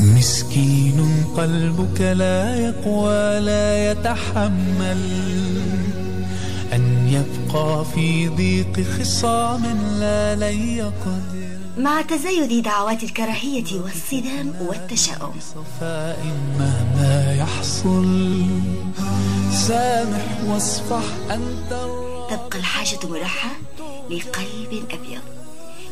مسكين قلبك لا يقوى لا يتحمل. أن يبقى في ضيق خصام لا لن يقدر. مع تزايد دعوات الكراهية والصدام والتشاؤم. صفاء مهما يحصل. سامح واصفح أنت تبقى الحاجة ملحة لقلب أبيض.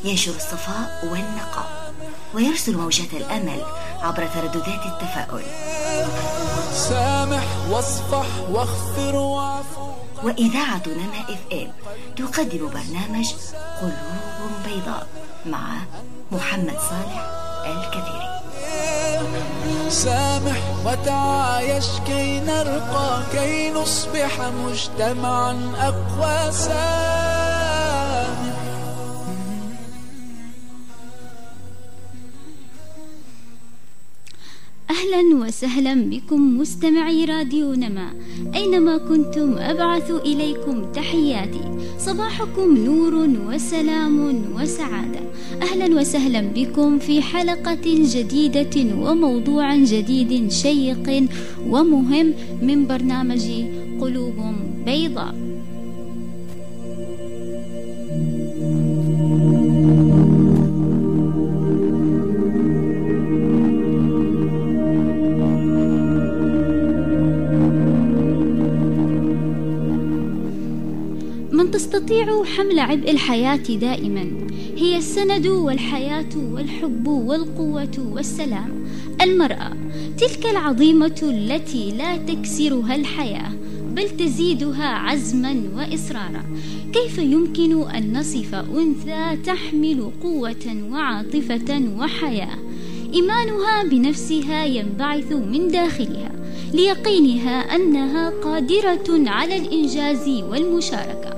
ينشر الصفاء والنقاء. ويرسل موجات الأمل عبر ترددات التفاؤل. سامح واصفح واغفر واعفو وإذاعة نما إف إم تقدم برنامج قلوب بيضاء مع محمد صالح الكثيري. سامح وتعايش كي نرقى كي نصبح مجتمعا أقوى سامح. أهلا وسهلا بكم مستمعي راديو نما. أينما كنتم أبعث إليكم تحياتي. صباحكم نور وسلام وسعادة. أهلا وسهلا بكم في حلقة جديدة وموضوع جديد شيق ومهم من برنامج قلوب بيضاء. تستطيع حمل عبء الحياة دائما. هي السند والحياة والحب والقوة والسلام. المرأة تلك العظيمة التي لا تكسرها الحياة بل تزيدها عزما وإصرارا. كيف يمكن أن نصف أنثى تحمل قوة وعاطفة وحياة؟ إيمانها بنفسها ينبعث من داخلها ليقينها أنها قادرة على الإنجاز والمشاركة.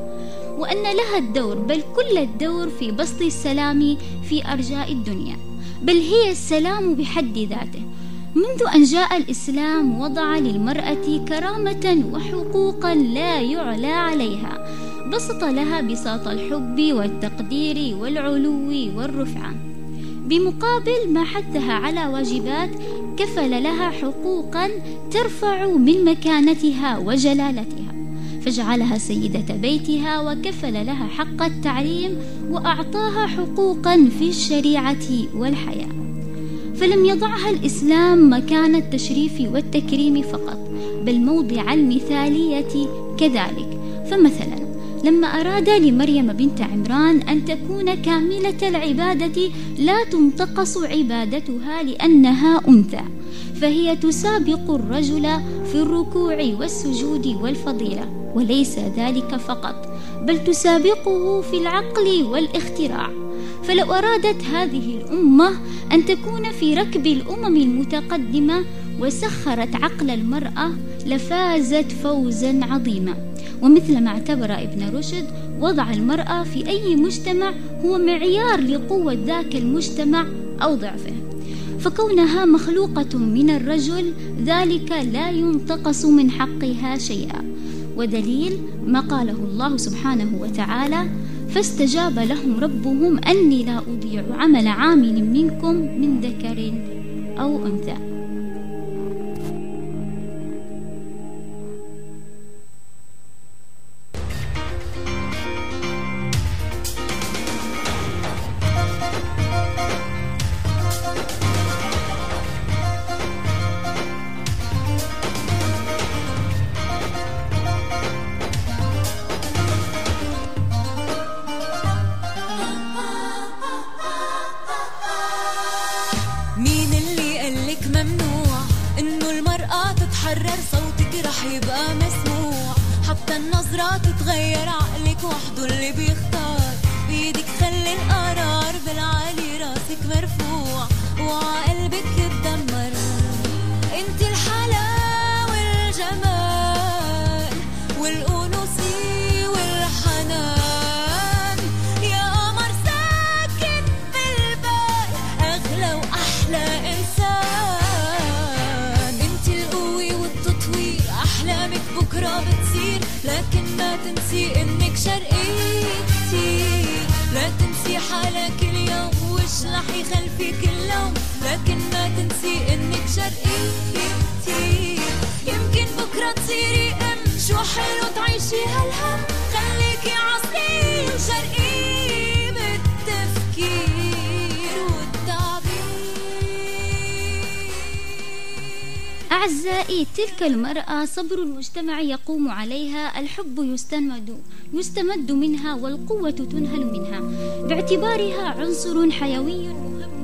وأن لها الدور بل كل الدور في بسط السلام في أرجاء الدنيا بل هي السلام بحد ذاته. منذ أن جاء الإسلام وضع للمرأة كرامة وحقوقا لا يعلى عليها بسط لها بساط الحب والتقدير والعلو والرفعة. بمقابل ما حثها على واجبات كفل لها حقوقا ترفع من مكانتها وجلالتها. فجعلها سيدة بيتها وكفل لها حق التعليم وأعطاها حقوقا في الشريعة والحياة. فلم يضعها الإسلام مكان التشريف والتكريم فقط بل موضع المثالية كذلك. فمثلا لما أراد لمريم بنت عمران أن تكون كاملة العبادة لا تنتقص عبادتها لأنها أنثى فهي تسابق الرجل في الركوع والسجود والفضيلة. وليس ذلك فقط بل تسابقه في العقل والاختراع. فلو أرادت هذه الأمة أن تكون في ركب الأمم المتقدمة وسخرت عقل المرأة لفازت فوزا عظيما. ومثل ما اعتبر ابن رشد وضع المرأة في أي مجتمع هو معيار لقوة ذاك المجتمع أو ضعفه. فكونها مخلوقة من الرجل ذلك لا ينتقص من حقها شيئا. ودليل ما قاله الله سبحانه وتعالى فاستجاب لهم ربهم أني لا أضيع عمل عامل منكم من ذكر أو أنثى. شرقية كتير. لا تنسي حالك اليوم وش رح يخلفيك اللوم. لكن ما تنسي إنك شرقيتي يمكن بكرة تصيري أم. شو حلو تعيشي هالهم. خليكي عصري وشرقي بالتفكير. أعزائي تلك المرأة صبر المجتمع يقوم عليها الحب يستمد يستمد منها والقوة تنهل منها. باعتبارها عنصر حيوي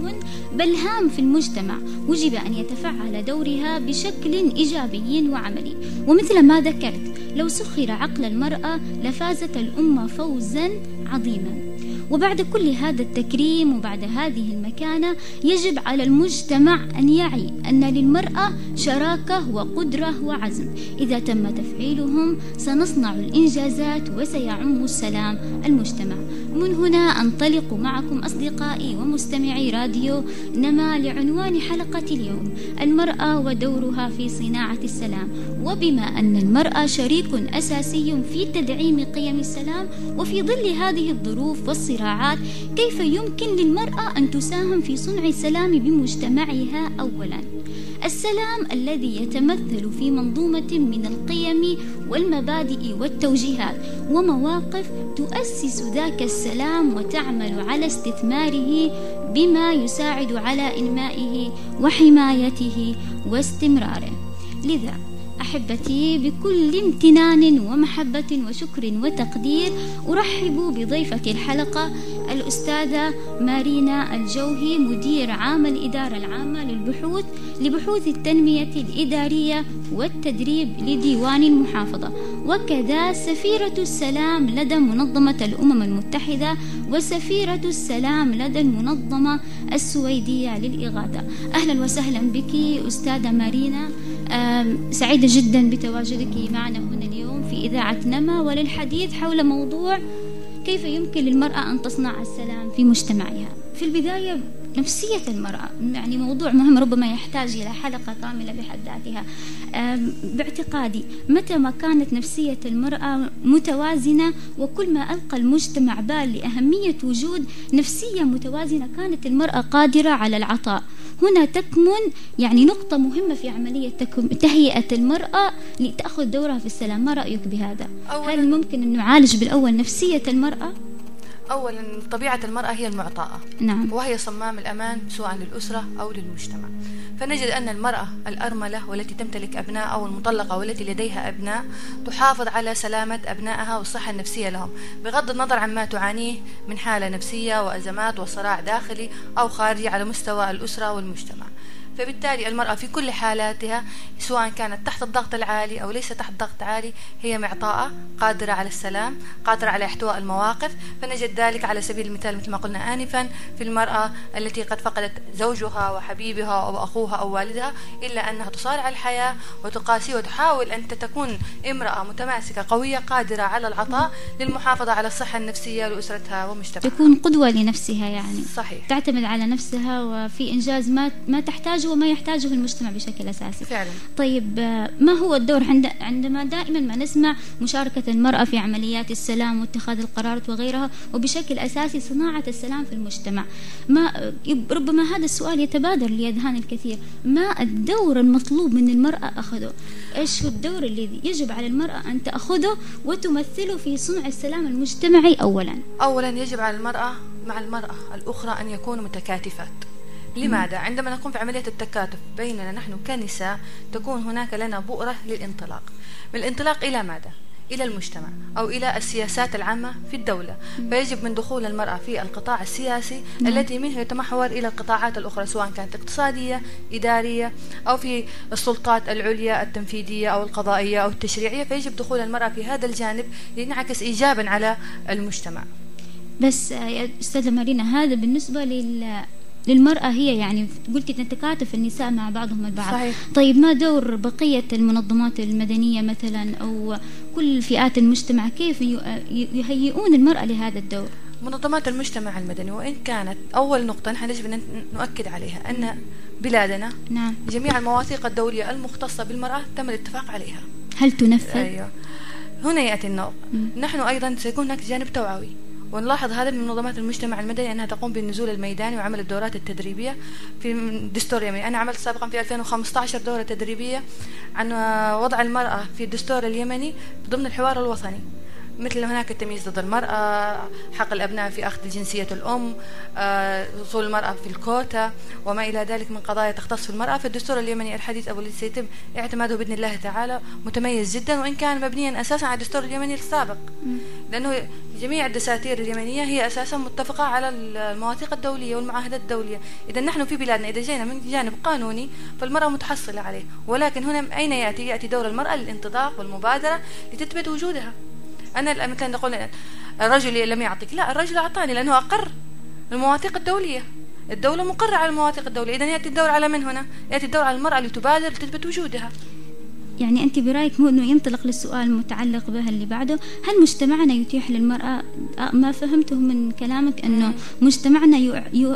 مهم بل هام في المجتمع. وجب أن يتفعل دورها بشكل إيجابي وعملي. ومثل ما ذكرت لو سخر عقل المرأة لفازت الأمة فوزا عظيما. وبعد كل هذا التكريم وبعد هذه المكانة يجب على المجتمع أن يعي أن للمرأة شراكة وقدرة وعزم. إذا تم تفعيلهم سنصنع الإنجازات وسيعم السلام المجتمع. من هنا أنطلق معكم أصدقائي ومستمعي راديو نما لعنوان حلقة اليوم المرأة ودورها في صناعة السلام. وبما أن المرأة شريك أساسي في تدعيم قيم السلام وفي ظل هذه الظروف والصراعات كيف يمكن للمرأة أن تساهم في صنع السلام بمجتمعها أولاً؟ السلام الذي يتمثل في منظومة من القيم والمبادئ والتوجيهات ومواقف تؤسس ذاك السلام وتعمل على استثماره بما يساعد على إنمائه وحمايته واستمراره. لذا أحبتي بكل امتنان ومحبة وشكر وتقدير. أرحب بضيفة الحلقة الأستاذة مارينا الجوهي مدير عام الإدارة العامة للبحوث لبحوث التنمية الإدارية والتدريب لديوان المحافظة. وكذا سفيرة السلام لدى منظمة الأمم المتحدة وسفيرة السلام لدى المنظمة السويدية للإغاثة. أهلا وسهلا بك أستاذة مارينا. سعيدة جدا بتواجدك معنا هنا اليوم في إذاعة نما وللحديث حول موضوع كيف يمكن للمرأة أن تصنع السلام في مجتمعها. في البداية نفسية المرأة يعني موضوع مهم ربما يحتاج إلى حلقة كاملة بحد ذاتها. باعتقادي متى ما كانت نفسية المرأة متوازنة وكل ما ألقى المجتمع بال لأهمية وجود نفسية متوازنة كانت المرأة قادرة على العطاء. هنا تكمن يعني نقطة مهمة في عملية تهيئة المرأة لتأخذ دورها في السلام ما رأيك بهذا؟ هل ممكن أن نعالج بالأول نفسية المرأة؟ أولا طبيعة المرأة هي المعطاءة. نعم. وهي صمام الأمان سواء للأسرة أو للمجتمع. فنجد أن المرأة الأرملة والتي تمتلك أبناء أو المطلقة والتي لديها أبناء تحافظ على سلامة أبنائها والصحة النفسية لهم. بغض النظر عما تعانيه من حالة نفسية وأزمات وصراع داخلي أو خارجي على مستوى الأسرة والمجتمع. فبالتالي المرأة في كل حالاتها سواء كانت تحت الضغط العالي أو ليس تحت ضغط عالي هي معطاءة قادرة على السلام قادرة على إحتواء المواقف. فنجد ذلك على سبيل المثال مثل ما قلنا آنفا في المرأة التي قد فقدت زوجها وحبيبها أو أخوها أو والدها إلا أنها تصارع الحياة وتقاسي وتحاول أن تكون امرأة متماسكة قوية قادرة على العطاء للمحافظة على الصحة النفسية لأسرتها ومجتمعها. تكون قدوة لنفسها يعني. صحيح. تعتمد على نفسها وفي إنجاز ما ما تحتاجه وما يحتاجه المجتمع بشكل أساسي. فعلا. طيب ما هو الدور عند عندما دائما ما نسمع مشاركة المرأة في عمليات السلام واتخاذ القرارات وغيرها وبشكل أساسي صناعة السلام في المجتمع. ما ربما هذا السؤال يتبادر لأذهان الكثير. ما الدور المطلوب من المرأة أخذه؟ إيش هو الدور الذي يجب على المرأة أن تأخذه وتمثله في صنع السلام المجتمعي أولا؟ أولا يجب على المرأة مع المرأة الأخرى أن يكونوا متكاتفات. لماذا؟ عندما نقوم في عملية التكاتف بيننا نحن كنساء تكون هناك لنا بؤرة للانطلاق من الانطلاق إلى ماذا؟ إلى المجتمع أو إلى السياسات العامة في الدولة فيجب من دخول المرأة في القطاع السياسي نعم. التي منه يتمحور إلى القطاعات الأخرى سواء كانت اقتصادية إدارية أو في السلطات العليا التنفيذية أو القضائية أو التشريعية فيجب دخول المرأة في هذا الجانب لينعكس إيجابا على المجتمع بس يا أستاذة مارينا هذا بالنسبة لل للمرأة هي يعني قلتي تتكاتف النساء مع بعضهم البعض صحيح. طيب ما دور بقية المنظمات المدنية مثلا أو كل فئات المجتمع كيف يهيئون المرأة لهذا الدور منظمات المجتمع المدني وإن كانت أول نقطة نحن يجب أن نؤكد عليها أن بلادنا نعم جميع المواثيق الدولية المختصة بالمرأة تم الاتفاق عليها هل تنفذ؟ أيوة. هنا يأتي النوع. نحن أيضا سيكون هناك جانب توعوي ونلاحظ هذا من منظمات المجتمع المدني أنها تقوم بالنزول الميداني وعمل الدورات التدريبية. في دستور اليمني أنا عملت سابقا في 2015 دورة تدريبية عن وضع المرأة في الدستور اليمني ضمن الحوار الوطني. مثل هناك التمييز ضد المرأة حق الأبناء في أخذ جنسية الأم آه، وصول المرأة في الكوتا وما إلى ذلك من قضايا تختص في المرأة. في الدستور اليمني الحديث أو الذي سيتم اعتماده بإذن الله تعالى متميز جدا وإن كان مبنيا أساسا على الدستور اليمني السابق. لأنه جميع الدساتير اليمنية هي أساسا متفقة على المواثيق الدولية والمعاهدات الدولية. إذا نحن في بلادنا إذا جينا من جانب قانوني فالمرأة متحصلة عليه. ولكن هنا أين يأتي؟ يأتي دور المرأة للانتظار والمبادرة لتثبت وجودها. أنا مثلا نقول الرجل لم يعطيك. لا الرجل أعطاني لأنه أقر المواثيق الدولية. الدولة مقرة على المواثيق الدولية. إذا يأتي الدور على من هنا؟ يأتي الدور على المرأة لتبادر لتثبت وجودها. يعني أنت برأيك مو أنه ينطلق للسؤال المتعلق به اللي بعده؟ هل مجتمعنا يتيح للمرأة؟ آه، ما فهمته من كلامك أنه مجتمعنا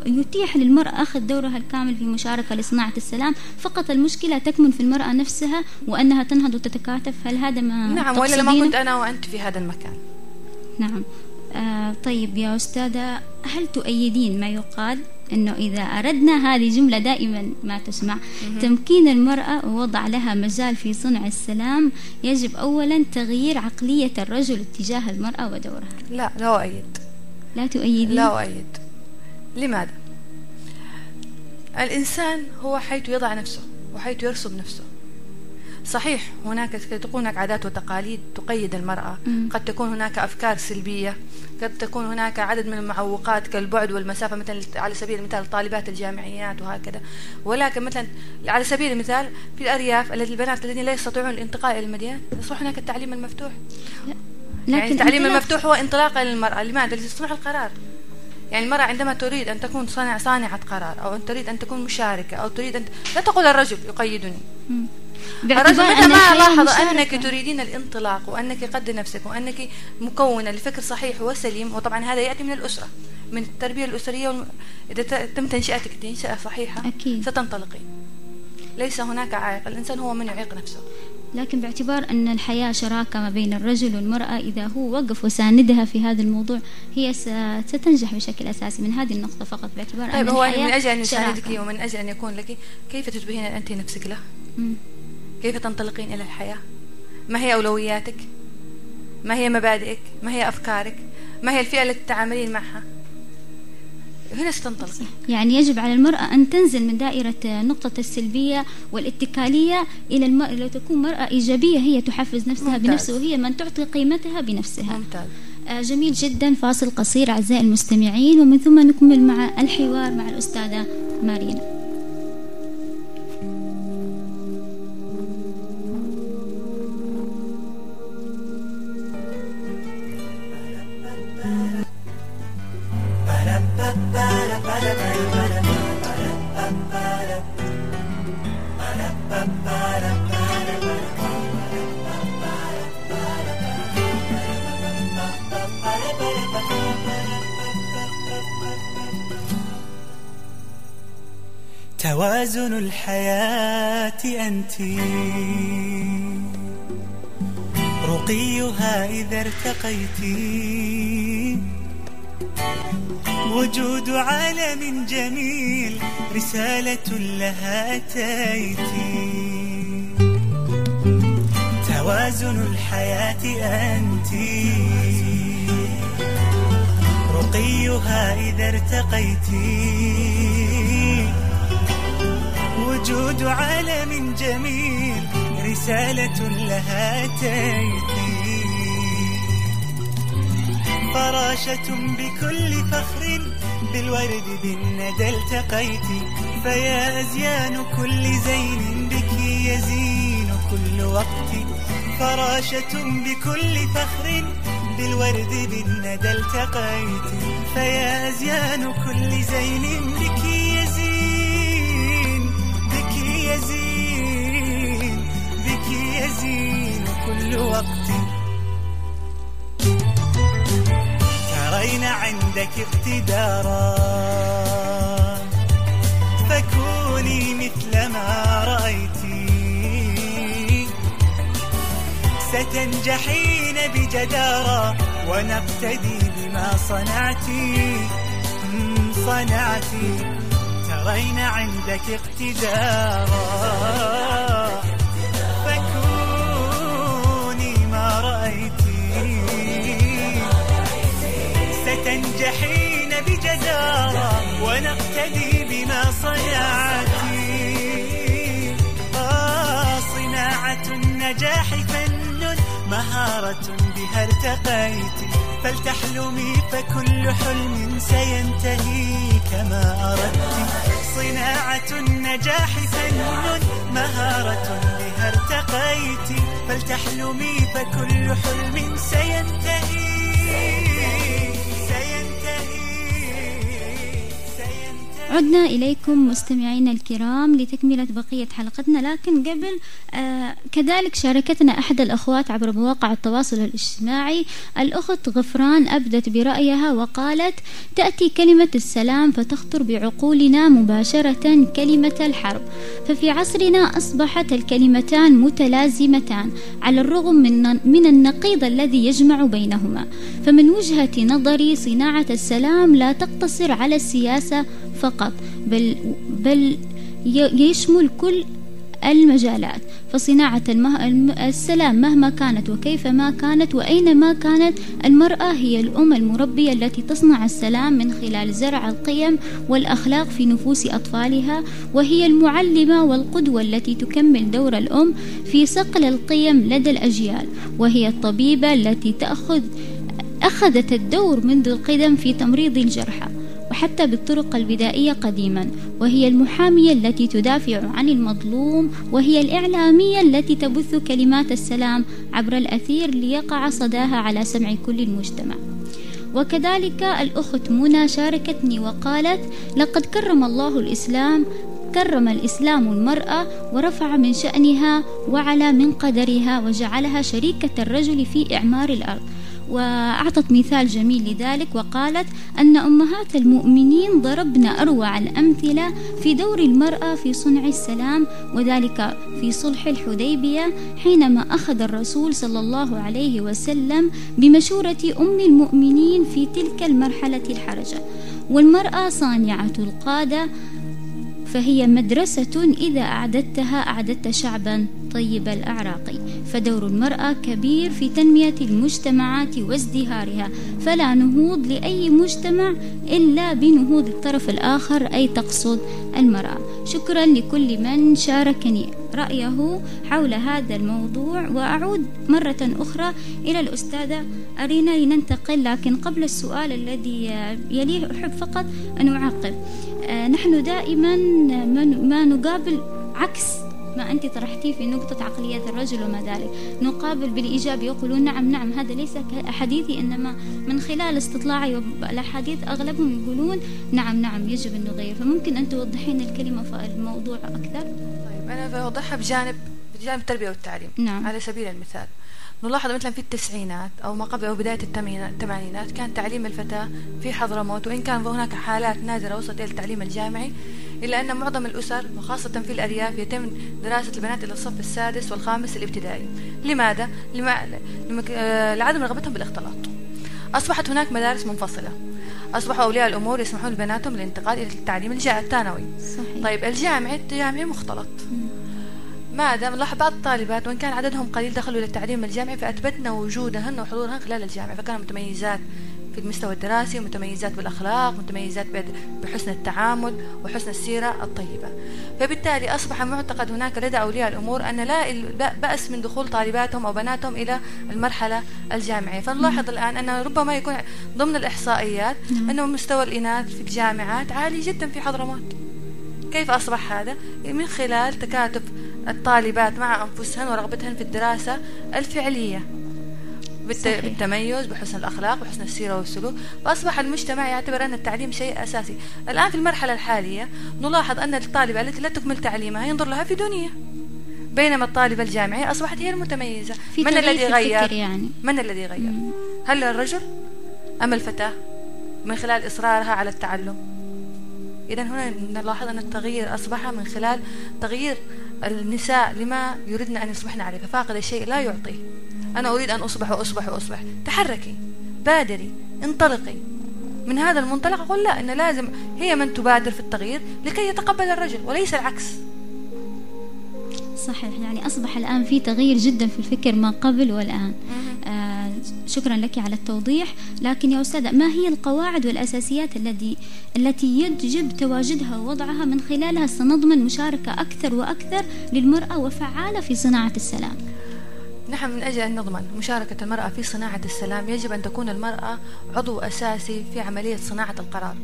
يتيح للمرأة أخذ دورها الكامل في مشاركة لصناعة السلام. فقط المشكلة تكمن في المرأة نفسها وأنها تنهض وتتكاتف. هل هذا ما نعم ولا ما كنت أنا وأنت في هذا المكان. نعم. آه طيب يا أستاذة هل تؤيدين ما يقال أنه إذا أردنا هذه جملة دائما ما تسمع تمكين المرأة ووضع لها مجال في صنع السلام يجب أولا تغيير عقلية الرجل تجاه المرأة ودورها. لا لا أؤيد. لا تؤيدين لا أؤيد. لماذا؟ الإنسان هو حيث يضع نفسه وحيث يرسم نفسه. صحيح هناك تكون هناك عادات وتقاليد تقيد المرأة. قد تكون هناك أفكار سلبية. قد تكون هناك عدد من المعوقات كالبعد والمسافة مثلا على سبيل المثال طالبات الجامعيات وهكذا. ولكن مثلا على سبيل المثال في الأرياف التي البنات الذين لا يستطيعون الانتقال إلى المدينة يصبح هناك التعليم المفتوح. لكن يعني التعليم المفتوح هو انطلاقا للمرأة لماذا؟ لتصنع القرار. يعني المرأة عندما تريد أن تكون صانع صانعة قرار أو أن تريد أن تكون مشاركة أو تريد أن لا تقول الرجل يقيدني. الرجل متى ما لاحظ أنك تريدين الانطلاق وأنك قد نفسك وأنك مكونة لفكر صحيح وسليم وطبعا هذا يأتي من الأسرة من التربية الأسرية والم... إذا تم تنشئتك تنشئة صحيحة أكيد. ستنطلقين ليس هناك عائق الإنسان هو من يعيق نفسه لكن باعتبار أن الحياة شراكة ما بين الرجل والمرأة إذا هو وقف وساندها في هذا الموضوع هي ستنجح بشكل أساسي من هذه النقطة فقط باعتبار طيب أن هو من أجل أن يساندك ومن أجل أن يكون لك كيف تشبهين أنت نفسك له؟ م. كيف تنطلقين إلى الحياة؟ ما هي أولوياتك؟ ما هي مبادئك؟ ما هي أفكارك؟ ما هي الفئة التي تتعاملين معها؟ هنا ستنطلقي يعني يجب على المرأة أن تنزل من دائرة نقطة السلبية والاتكالية إلى المرأة لو تكون مرأة إيجابية هي تحفز نفسها ممتاز. بنفسها وهي من تعطي قيمتها بنفسها. ممتاز. آه جميل جدا. فاصل قصير أعزائي المستمعين ومن ثم نكمل مع الحوار مع الأستاذة مارينا. توازن الحياة أنت؟ رقيها إذا ارتقيت. وجود عالم جميل رسالة لها أتيت. توازن الحياة أنت؟ رقيها إذا ارتقيت. وجود عالم جميل رسالة لها تأتي فراشة بكل فخر بالورد بالندى التقيت. فيا أزيان كل زين بك يزين كل وقت. فراشة بكل فخر بالورد بالندى التقيت. فيا أزيان كل زين بك يزين كل وقت. ترين عندك اقتدارا. فكوني مثل ما رأيتي ستنجحين بجدارة ونقتدي بما صنعتي صنعتي ترين عندك اقتدارا. رأيتي. ستنجحين بجدارة ونقتدي بما صنعتي. آه صناعة النجاح فن مهارة بها ارتقيت. فلتحلمي فكل حلم سينتهي كما أردت. صناعة النجاح فن مهارة بها ارتقيت. فلتحلمي فكل حلم سينتهي. عدنا إليكم مستمعينا الكرام لتكملة بقية حلقتنا لكن قبل آه كذلك شاركتنا أحد الأخوات عبر مواقع التواصل الاجتماعي الأخت غفران أبدت برأيها وقالت تأتي كلمة السلام فتخطر بعقولنا مباشرة كلمة الحرب ففي عصرنا أصبحت الكلمتان متلازمتان على الرغم من من النقيض الذي يجمع بينهما فمن وجهة نظري صناعة السلام لا تقتصر على السياسة فقط بل بل يشمل كل المجالات. فصناعة المه... الم- السلام مهما كانت وكيفما كانت وأينما كانت المرأة هي الأم المربية التي تصنع السلام من خلال زرع القيم والأخلاق في نفوس أطفالها وهي المعلمة والقدوة التي تكمل دور الأم في صقل القيم لدى الأجيال وهي الطبيبة التي تأخذ أخذت الدور منذ القدم في تمريض الجرحى. وحتى بالطرق البدائية قديما وهي المحامية التي تدافع عن المظلوم وهي الإعلامية التي تبث كلمات السلام عبر الأثير ليقع صداها على سمع كل المجتمع. وكذلك الأخت منى شاركتني وقالت لقد كرم الله الإسلام كرم الإسلام المرأة ورفع من شأنها وعلى من قدرها وجعلها شريكة الرجل في إعمار الأرض. وأعطت مثال جميل لذلك وقالت أن أمهات المؤمنين ضربن أروع الأمثلة في دور المرأة في صنع السلام وذلك في صلح الحديبية حينما أخذ الرسول صلى الله عليه وسلم بمشورة أم المؤمنين في تلك المرحلة الحرجة. والمرأة صانعة القادة فهي مدرسة إذا أعددتها أعددت شعبا طيب الأعراق فدور المرأة كبير في تنمية المجتمعات وازدهارها فلا نهوض لأي مجتمع إلا بنهوض الطرف الآخر أي تقصد المرأة. شكرا لكل من شاركني رأيه حول هذا الموضوع وأعود مرة أخرى إلى الأستاذة أرينا لننتقل لكن قبل السؤال الذي يليه أحب فقط أن أعقب. نحن دائما ما ما نقابل عكس ما أنت طرحتيه في نقطة عقلية الرجل وما ذلك. نقابل بالإيجاب يقولون نعم نعم هذا ليس حديثي إنما من خلال استطلاعي والأحاديث أغلبهم يقولون نعم نعم يجب أن نغير. فممكن أن توضحين الكلمة في الموضوع أكثر؟ طيب أنا بوضحها بجانب بجانب التربية والتعليم. نعم. على سبيل المثال نلاحظ مثلا في التسعينات أو ما قبل أو بداية الثمانينات كان تعليم الفتاة في حضرموت وإن كان هناك حالات نادرة وصلت إلى التعليم الجامعي إلا أن معظم الأسر وخاصة في الأرياف يتم دراسة البنات إلى الصف السادس والخامس الابتدائي. لماذا؟ لما... لما... آه، لعدم رغبتهم بالاختلاط. أصبحت هناك مدارس منفصلة. أصبحوا أولياء الأمور يسمحون لبناتهم بالانتقال إلى التعليم الثانوي. صحيح. طيب الجامعي الجامعي مختلط. ماذا نلاحظ بعض الطالبات وإن كان عددهم قليل دخلوا إلى التعليم الجامعي فأثبتنا وجودهن وحضورهن خلال الجامعة. فكانوا متميزات في المستوى الدراسي متميزات بالأخلاق متميزات بحسن التعامل وحسن السيرة الطيبة. فبالتالي أصبح معتقد هناك لدى أولياء الأمور أن لا بأس من دخول طالباتهم أو بناتهم إلى المرحلة الجامعية. فنلاحظ الآن أن ربما يكون ضمن الإحصائيات أنه مستوى الإناث في الجامعات عالي جدا في حضرموت. كيف أصبح هذا؟ من خلال تكاتف الطالبات مع أنفسهن ورغبتهن في الدراسة الفعلية. صحيح. بالتميز بحسن الأخلاق بحسن السيرة والسلوك فأصبح المجتمع يعتبر أن التعليم شيء أساسي الآن في المرحلة الحالية نلاحظ أن الطالبة التي لا تكمل تعليمها ينظر لها في دنيا بينما الطالبة الجامعية أصبحت هي المتميزة في من الذي غير؟ يعني من الذي غير؟ مم. هل الرجل أم الفتاة من خلال إصرارها على التعلم إذا هنا نلاحظ أن التغيير أصبح من خلال تغيير النساء لما يردن أن يصبحن عليه ففاقد الشيء لا يعطيه أنا أريد أن أصبح وأصبح وأصبح. تحركي بادري انطلقي. من هذا المنطلق أقول لا إن لازم هي من تبادر في التغيير لكي يتقبل الرجل وليس العكس. صحيح. يعني أصبح الآن في تغيير جدا في الفكر ما قبل والآن. آه شكرا لك على التوضيح. لكن يا أستاذة ما هي القواعد والأساسيات التي التي يجب تواجدها ووضعها من خلالها سنضمن مشاركة أكثر وأكثر للمرأة وفعالة في صناعة السلام؟ نحن من أجل أن نضمن مشاركة المرأة في صناعة السلام يجب أن تكون المرأة عضو أساسي في عملية صناعة القرار.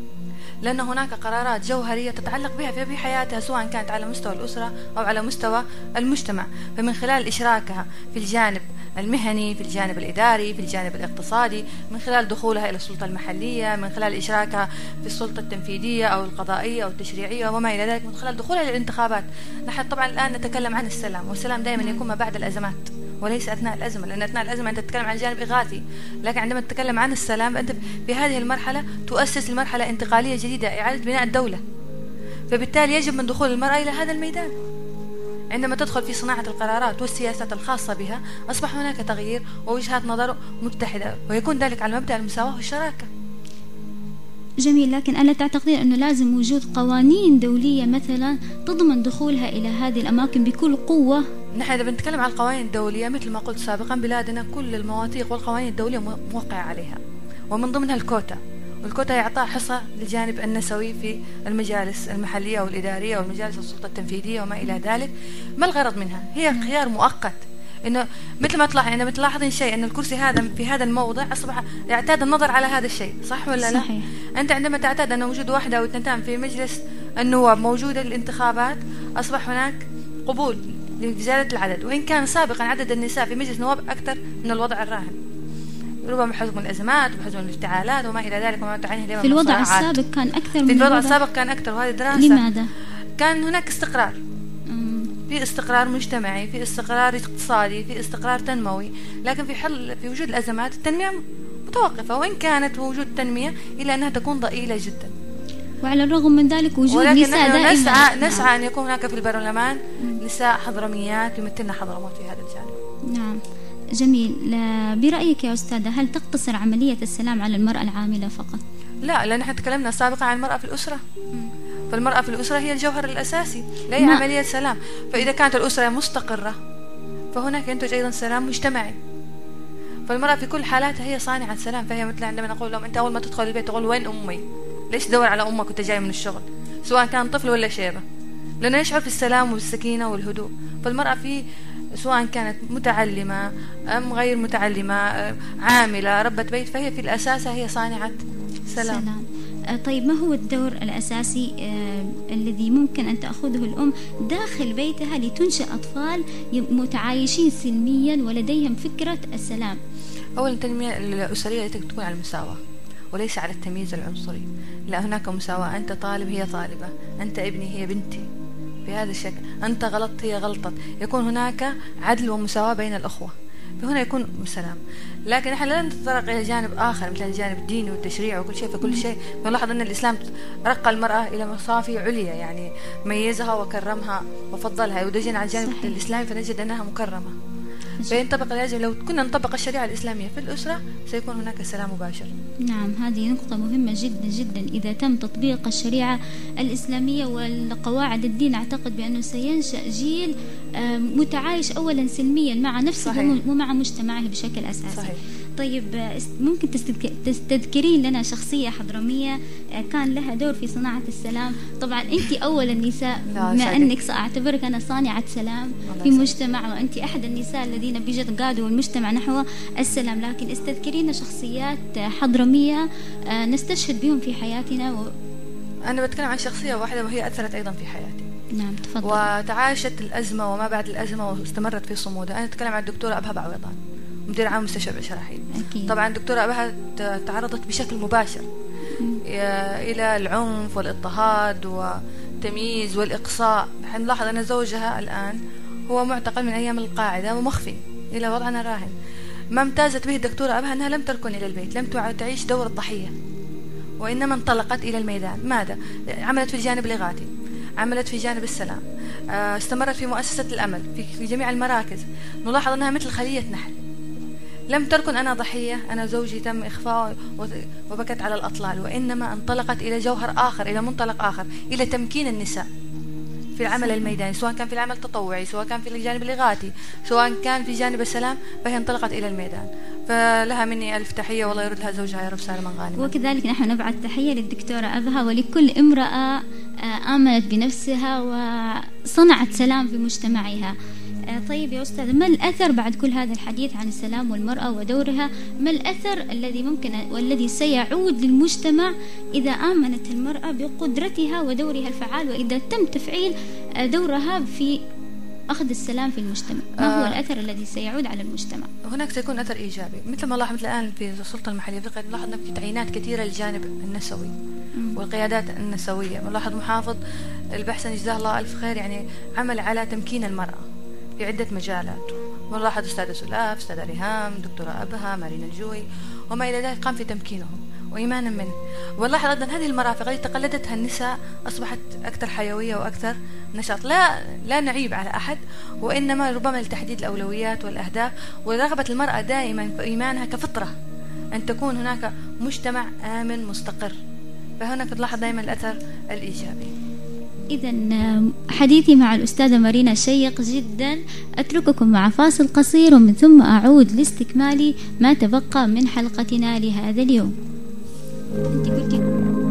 لأن هناك قرارات جوهرية تتعلق بها في حياتها سواء كانت على مستوى الأسرة أو على مستوى المجتمع. فمن خلال إشراكها في الجانب المهني في الجانب الإداري في الجانب الاقتصادي من خلال دخولها إلى السلطة المحلية من خلال إشراكها في السلطة التنفيذية أو القضائية أو التشريعية وما إلى ذلك من خلال دخولها إلى الانتخابات. نحن طبعا الآن نتكلم عن السلام والسلام دائما يكون ما بعد الأزمات. وليس أثناء الأزمة لأن أثناء الأزمة أنت تتكلم عن جانب إغاثي لكن عندما تتكلم عن السلام أنت في هذه المرحلة تؤسس لمرحله انتقالية جديدة إعادة بناء الدولة. فبالتالي يجب من دخول المرأة إلى هذا الميدان. عندما تدخل في صناعة القرارات والسياسات الخاصة بها أصبح هناك تغيير ووجهات نظر متحدة ويكون ذلك على مبدأ المساواة والشراكة. جميل لكن ألا تعتقدين أنه لازم وجود قوانين دولية مثلا تضمن دخولها إلى هذه الأماكن بكل قوة؟ نحن إذا بنتكلم عن القوانين الدولية مثل ما قلت سابقا بلادنا كل المواثيق والقوانين الدولية موقعة عليها ومن ضمنها الكوتا. والكوتا يعطى حصة للجانب النسوي في المجالس المحلية والإدارية والمجالس السلطة التنفيذية وما إلى ذلك. ما الغرض منها؟ هي خيار مؤقت. إنه مثل ما تلاحظ يعني بتلاحظين شيء ان الكرسي هذا في هذا الموضع أصبح يعتاد النظر على هذا الشيء صح ولا لا؟ صحيح. أنت عندما تعتاد أن وجود واحدة أو اثنتان في مجلس النواب موجودة للانتخابات أصبح هناك قبول لزيادة العدد وإن كان سابقا عدد النساء في مجلس النواب أكثر من الوضع الراهن. ربما بحكم الأزمات وبحكم الافتعالات وما إلى ذلك وما تعنيه في الوضع السابق كان أكثر من في الوضع. السابق كان أكثر وهذه دراسة. لماذا؟ كان هناك استقرار. في استقرار مجتمعي في استقرار اقتصادي في استقرار تنموي لكن في حل في وجود الأزمات التنمية متوقفة وإن كانت وجود تنمية إلا أنها تكون ضئيلة جدا. وعلى الرغم من ذلك وجود ولكن نساء دائما. نسعى, نسعى أن يكون هناك في البرلمان نساء حضرميات يمثلن حضرموت في هذا الجانب. نعم. جميل. برأيك يا أستاذة هل تقتصر عملية السلام على المرأة العاملة فقط؟ لا لأن إحنا تكلمنا سابقا عن المرأة في الأسرة. فالمرأة في الأسرة هي الجوهر الأساسي لا هي عملية سلام. فإذا كانت الأسرة مستقرة فهناك ينتج أيضا سلام مجتمعي. فالمرأة في كل حالاتها هي صانعة سلام. فهي مثل عندما نقول لهم أنت أول ما تدخل البيت تقول وين أمي؟ ليش تدور على أمك وأنت جاي من الشغل؟ سواء كان طفل ولا شيبة. لأنه يشعر في السلام والسكينة والهدوء. فالمرأة في سواء كانت متعلمة أم غير متعلمة عاملة ربة بيت فهي في الأساس هي صانعة سلام, سلام. آه، طيب ما هو الدور الأساسي آه الذي ممكن أن تأخذه الأم داخل بيتها لتنشئ أطفال متعايشين سلميا ولديهم فكرة السلام؟ أولا التنمية الأسرية تكون على المساواة وليس على التمييز العنصري لا هناك مساواة. أنت طالب هي طالبة. أنت ابني هي بنتي. بهذا الشكل. أنت غلطت هي غلطت. يكون هناك عدل ومساواة بين الأخوة. فهنا يكون سلام لكن إحنا لا نتطرق إلى جانب آخر مثل الجانب الديني والتشريع وكل شيء فكل شيء نلاحظ أن الإسلام رقى المرأة إلى مصافي عليا يعني ميزها وكرمها وفضلها. ودجن على الجانب صحيح. الاسلامي فنجد أنها مكرمة. فينطبق لازم لو كنا نطبق الشريعة الإسلامية في الأسرة سيكون هناك سلام مباشر. نعم هذه نقطة مهمة جدا جدا. إذا تم تطبيق الشريعة الإسلامية والقواعد الدين أعتقد بأنه سينشأ جيل متعايش أولا سلميا مع نفسه صحيح. ومع مجتمعه بشكل أساسي. صحيح. طيب ممكن تستذكرين لنا شخصية حضرمية آه، كان لها دور في صناعة السلام. طبعا أنت أول النساء بما أنك سأعتبرك أنا صانعة سلام في مجتمع وأنت أحد النساء الذين بجد قادوا المجتمع نحو السلام. لكن استذكرين شخصيات حضرمية آه، نستشهد بهم في حياتنا و... أنا بتكلم عن شخصية واحدة وهي أثرت أيضا في حياتي. نعم تفضل. وتعايشت الأزمة وما بعد الأزمة واستمرت في صمودها أنا أتكلم عن الدكتورة أبها بعويضان مدير عام مستشفى شراحيل أكيد. طبعا الدكتورة أبها تعرضت بشكل مباشر إلى العنف والاضطهاد والتمييز والإقصاء. حنلاحظ أن زوجها الآن هو معتقل من أيام القاعدة ومخفي إلى وضعنا راهن ما امتازت به الدكتورة أبها أنها لم تركن إلى البيت لم تعيش دور الضحية وإنما انطلقت إلى الميدان. ماذا؟ عملت في الجانب الإغاثي. عملت في جانب السلام. آه، استمرت في مؤسسة الأمل في جميع المراكز. نلاحظ أنها مثل خلية نحل. لم تركن أنا ضحية أنا زوجي تم إخفاء وبكت على الأطلال وإنما انطلقت إلى جوهر آخر إلى منطلق آخر إلى تمكين النساء. في العمل الميداني سواء كان في العمل التطوعي سواء كان في الجانب الإغاثي سواء كان في جانب السلام فهي انطلقت إلى الميدان. فلها مني ألف تحية والله يرد لها زوجها يا رب سالما غانما وكذلك نحن نبعث تحية للدكتورة أبها ولكل امرأة آمنت بنفسها وصنعت سلام في مجتمعها. آه، طيب يا أستاذ ما الأثر بعد كل هذا الحديث عن السلام والمرأة ودورها؟ ما الأثر الذي ممكن والذي سيعود للمجتمع إذا آمنت المرأة بقدرتها ودورها الفعال وإذا تم تفعيل آه، دورها في أخذ السلام في المجتمع. ما هو آه. الأثر الذي سيعود على المجتمع؟ هناك سيكون أثر إيجابي. مثل ما لاحظ مثل الآن في السلطة المحلية في نلاحظ أنه في تعيينات كثيرة للجانب النسوي والقيادات النسوية. نلاحظ محافظ البحسن جزاه الله ألف خير يعني عمل على تمكين المرأة في عدة مجالات. ونلاحظ أستاذة سلاف أستاذة ريهام دكتورة أبها مارينا الجوي وما إلى ذلك قام في تمكينهم. وإيمانا منه. ونلاحظ أيضا هذه المرافق التي تقلدتها النساء أصبحت أكثر حيوية وأكثر نشاط. لا لا نعيب على أحد وإنما ربما لتحديد الأولويات والأهداف. ورغبة المرأة دائما في إيمانها كفطرة أن تكون هناك مجتمع آمن مستقر. فهناك تلاحظ دائما الأثر الإيجابي. إذا حديثي مع الأستاذة مارينا شيق جدا. أترككم مع فاصل قصير ومن ثم أعود لاستكمال ما تبقى من حلقتنا لهذا اليوم. أنت قلتي العزم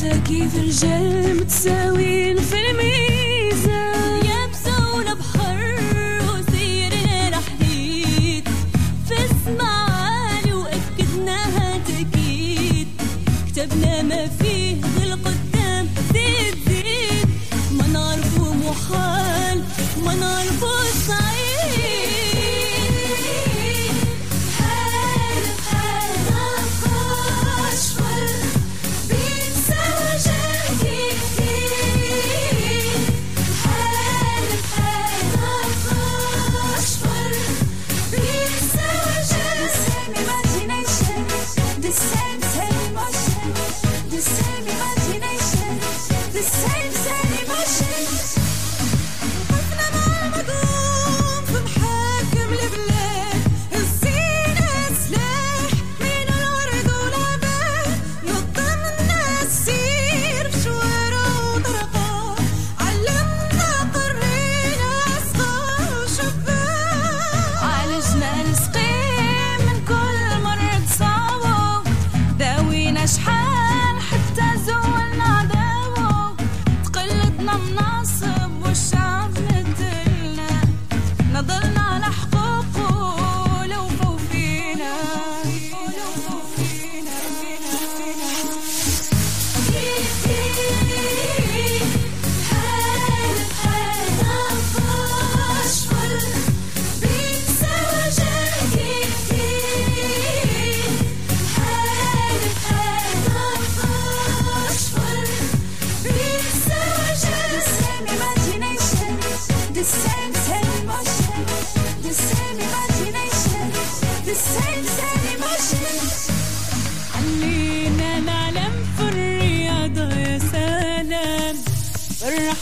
نسى كيف رجال متساويين في الميزان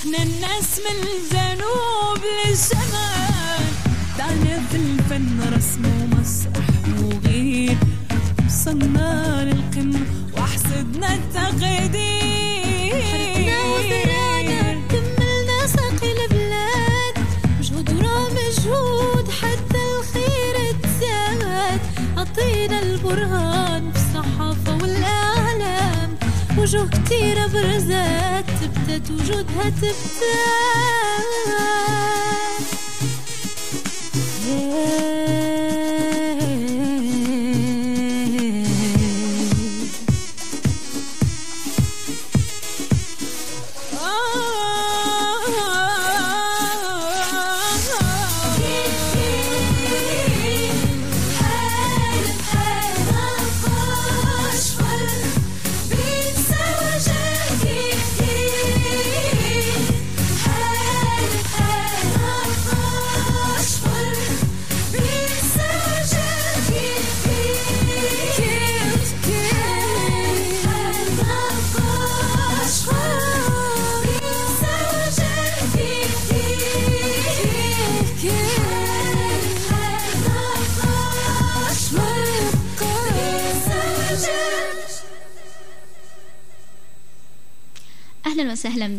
فرحنا الناس من الجنوب للشمال في الفن رسم ومسرح وغير وصلنا للقمة وحسدنا التقدير. حرقنا كملنا ساقي البلاد. مجهود ورا مجهود حتى الخير عطينا البرهان في الصحافة والإعلام. وجوه كتيرة برزات تبتت وجودها تبتت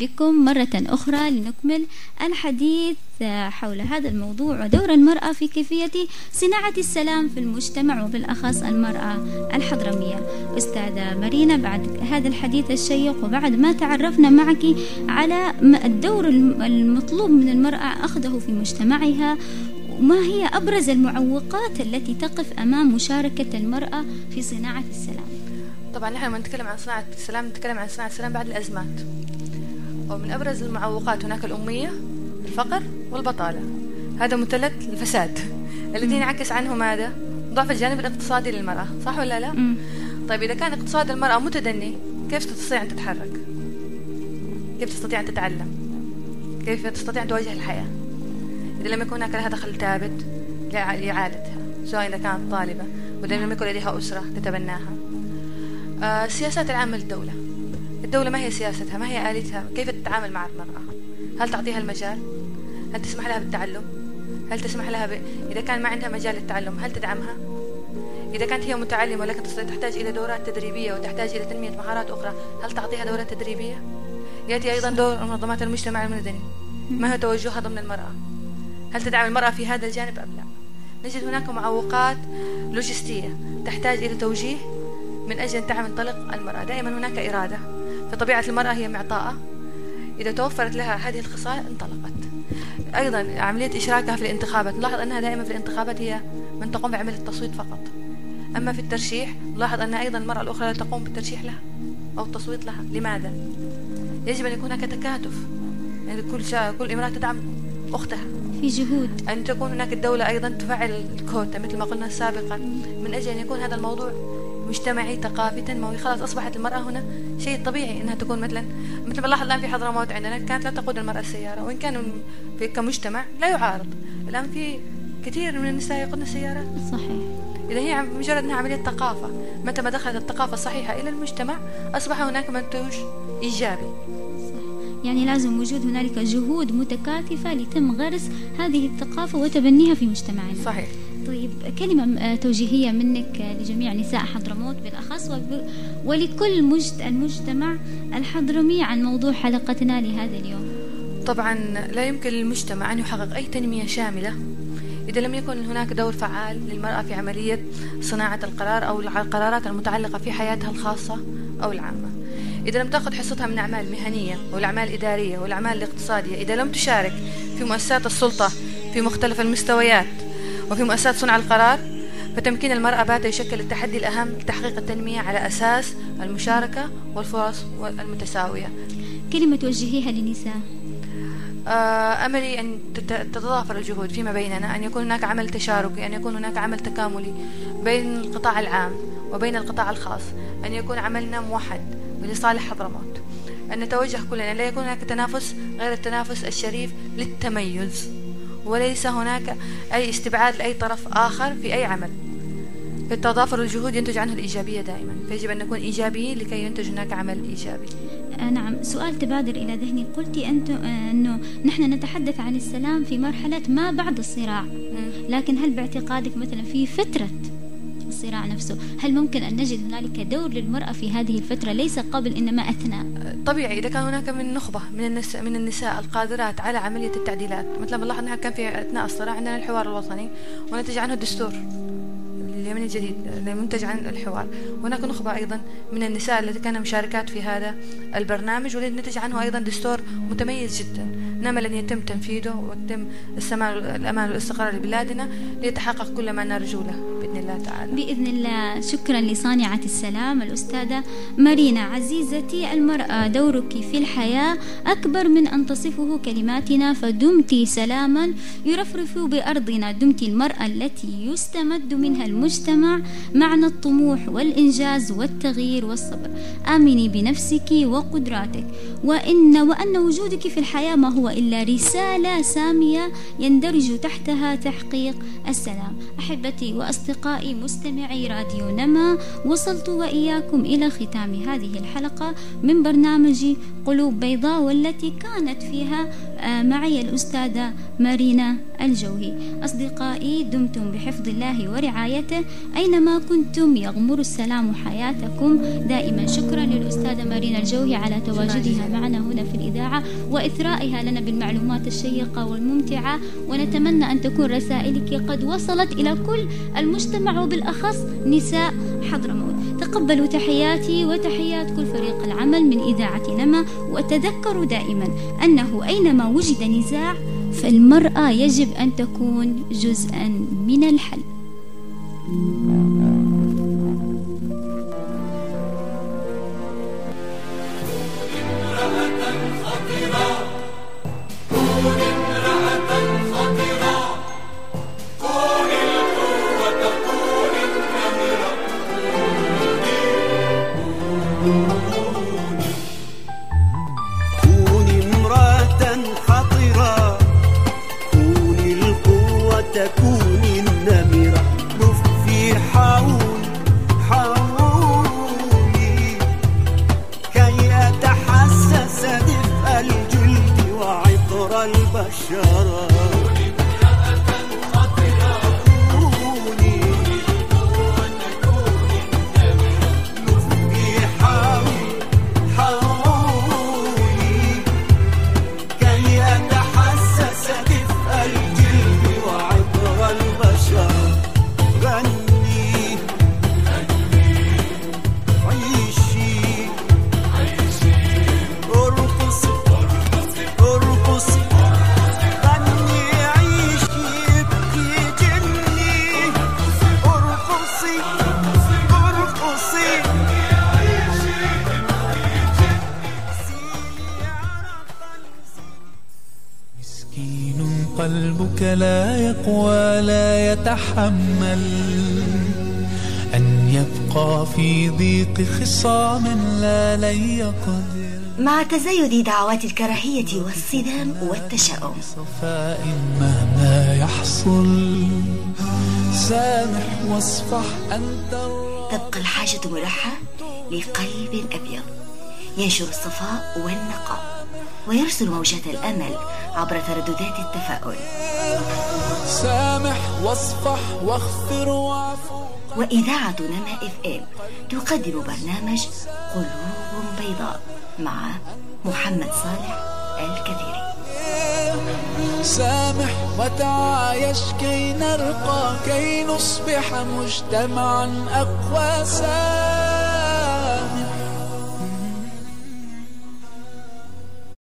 بكم مرة أخرى لنكمل الحديث حول هذا الموضوع ودور المرأة في كيفية صناعة السلام في المجتمع وبالأخص المرأة الحضرمية. أستاذة مارينا بعد هذا الحديث الشيق وبعد ما تعرفنا معك على الدور المطلوب من المرأة أخذه في مجتمعها وما هي أبرز المعوقات التي تقف أمام مشاركة المرأة في صناعة السلام؟ طبعا نحن لما نتكلم عن صناعة السلام نتكلم عن صناعة السلام بعد الأزمات. ومن أبرز المعوقات هناك الأمية الفقر والبطالة هذا مثلث الفساد الذي ينعكس عنه ماذا؟ ضعف الجانب الاقتصادي للمرأة صح ولا لا؟ مم. طيب إذا كان اقتصاد المرأة متدني كيف تستطيع أن تتحرك؟ كيف تستطيع أن تتعلم؟ كيف تستطيع أن تواجه الحياة؟ إذا لم يكن هناك لها دخل ثابت لإع- لإعادتها سواء إذا كانت طالبة وإذا لم يكن لديها أسرة تتبناها آه، السياسات العامة للدولة الدولة ما هي سياستها ما هي آليتها. كيف تتعامل مع المرأة؟ هل تعطيها المجال؟ هل تسمح لها بالتعلم؟ هل تسمح لها ب... إذا كان ما عندها مجال للتعلم هل تدعمها؟ إذا كانت هي متعلمة ولكن تحتاج إلى دورات تدريبية وتحتاج إلى تنمية مهارات أخرى هل تعطيها دورات تدريبية؟ يأتي أيضا دور منظمات المجتمع المدني. ما هو توجهها ضمن المرأة؟ هل تدعم المرأة في هذا الجانب أم لا؟ نجد هناك معوقات لوجستية تحتاج إلى توجيه من أجل أن تنطلق المرأة. دائما هناك إرادة. فطبيعة المرأة هي معطاءة. إذا توفرت لها هذه الخصال انطلقت. أيضا عملية إشراكها في الانتخابات. نلاحظ أنها دائما في الانتخابات هي من تقوم بعملية التصويت فقط. أما في الترشيح نلاحظ أن أيضا المرأة الأخرى لا تقوم بالترشيح لها أو التصويت لها. لماذا؟ يجب أن يكون هناك تكاتف. يعني كل شا... كل امرأة تدعم أختها. في جهود. أن تكون هناك الدولة أيضا تفعل الكوتا مثل ما قلنا سابقا. من أجل أن يكون هذا الموضوع مجتمعي ثقافي تنموي خلاص أصبحت المرأة هنا شيء طبيعي أنها تكون مثلا مثل ما نلاحظ الآن في حضرموت عندنا كانت لا تقود المرأة السيارة وإن كان في كمجتمع لا يعارض. الآن في كثير من النساء يقودن السيارات صحيح. إذا هي مجرد أنها عملية ثقافة. متى ما دخلت الثقافة الصحيحة إلى المجتمع أصبح هناك منتوج إيجابي. يعني لازم وجود هنالك جهود متكاتفة لتم غرس هذه الثقافة وتبنيها في مجتمعنا. صحيح. كلمة آه، توجيهية منك آه، لجميع نساء حضرموت بالأخص ولكل مجت- المجتمع الحضرمي عن موضوع حلقتنا لهذا اليوم. طبعا لا يمكن للمجتمع أن يحقق أي تنمية شاملة إذا لم يكن هناك دور فعال للمرأة في عملية صناعة القرار أو القرارات المتعلقة في حياتها الخاصة أو العامة. إذا لم تأخذ حصتها من أعمال مهنية والأعمال الإدارية والأعمال الاقتصادية إذا لم تشارك في مؤسسات السلطة في مختلف المستويات وفي مؤسسات صنع القرار فتمكين المرأة بات يشكل التحدي الأهم لتحقيق التنمية على أساس المشاركة والفرص المتساوية. كلمة توجهيها للنساء آه، أملي أن تت- تتضافر الجهود فيما بيننا أن يكون هناك عمل تشاركي أن يكون هناك عمل تكاملي بين القطاع العام وبين القطاع الخاص أن يكون عملنا موحد لصالح حضرموت أن نتوجه كلنا لا يكون هناك تنافس غير التنافس الشريف للتميز. وليس هناك أي استبعاد لأي طرف آخر في أي عمل. فالتضافر الجهود ينتج عنه الإيجابية دائما فيجب أن نكون إيجابيين لكي ينتج هناك عمل إيجابي. آه، نعم. سؤال تبادر إلى ذهني. قلت أنت آه، أنه نحن نتحدث عن السلام في مرحلة ما بعد الصراع. لكن هل باعتقادك مثلا في فترة الصراع نفسه. هل ممكن أن نجد هنالك دور للمرأة في هذه الفترة؟ ليس قبل إنما أثناء. طبيعي إذا كان هناك من نخبة من النساء من النساء القادرات على عملية التعديلات مثل ما نلاحظ أنها كان في أثناء الصراع عندنا الحوار الوطني ونتج عنه الدستور اليمني الجديد المنتج عن الحوار. وهناك نخبة أيضا من النساء التي كانوا مشاركات في هذا البرنامج والذي نتج عنه أيضا دستور متميز جدا. نأمل أن يتم تنفيذه ويتم الأمان والاستقرار لبلادنا ليتحقق كل ما نرجو له. الله تعالى. بإذن الله شكرا لصانعة السلام الأستاذة مارينا عزيزتي المرأة دورك في الحياة أكبر من أن تصفه كلماتنا فدمت سلاما يرفرف بأرضنا دمت المرأة التي يستمد منها المجتمع معنى الطموح والإنجاز والتغيير والصبر. آمني بنفسك وقدراتك. وإن وأن وجودك في الحياة ما هو إلا رسالة سامية يندرج تحتها تحقيق السلام. أحبتي وأصدقائي مستمعي راديو نما وصلت وإياكم إلى ختام هذه الحلقة من برنامج قلوب بيضاء والتي كانت فيها آه، معي الأستاذة مارينا الجوهي أصدقائي دمتم بحفظ الله ورعايته. أينما كنتم يغمر السلام حياتكم. دائما شكرا للأستاذة مارينا الجوهي على تواجدها معنا هنا في الإذاعة وإثرائها لنا بالمعلومات الشيقة والممتعة. ونتمنى أن تكون رسائلك قد وصلت إلى كل المجتمع وبالأخص نساء حضرموت. تقبلوا تحياتي وتحيات كل فريق العمل من إذاعة نما. وتذكروا دائما أنه أينما وجد نزاع فالمرأة يجب أن تكون جزءا من الحل. لا يقوى لا يتحمل أن يبقى في ضيق خصام لا لن يقدر. مع تزايد دعوات الكراهية والصدام والتشاؤم. صفاء مهما يحصل سامح واصفح أنت تبقى الحاجة ملحة لقلب أبيض. ينشر الصفاء والنقاء. ويرسل موجات الأمل عبر ترددات التفاؤل. سامح واصفح واغفر واعفو وإذاعة نما إف إم تقدم برنامج قلوب بيضاء مع محمد صالح الكثيري. سامح وتعايش كي نرقى كي نصبح مجتمعا أقوى. سامح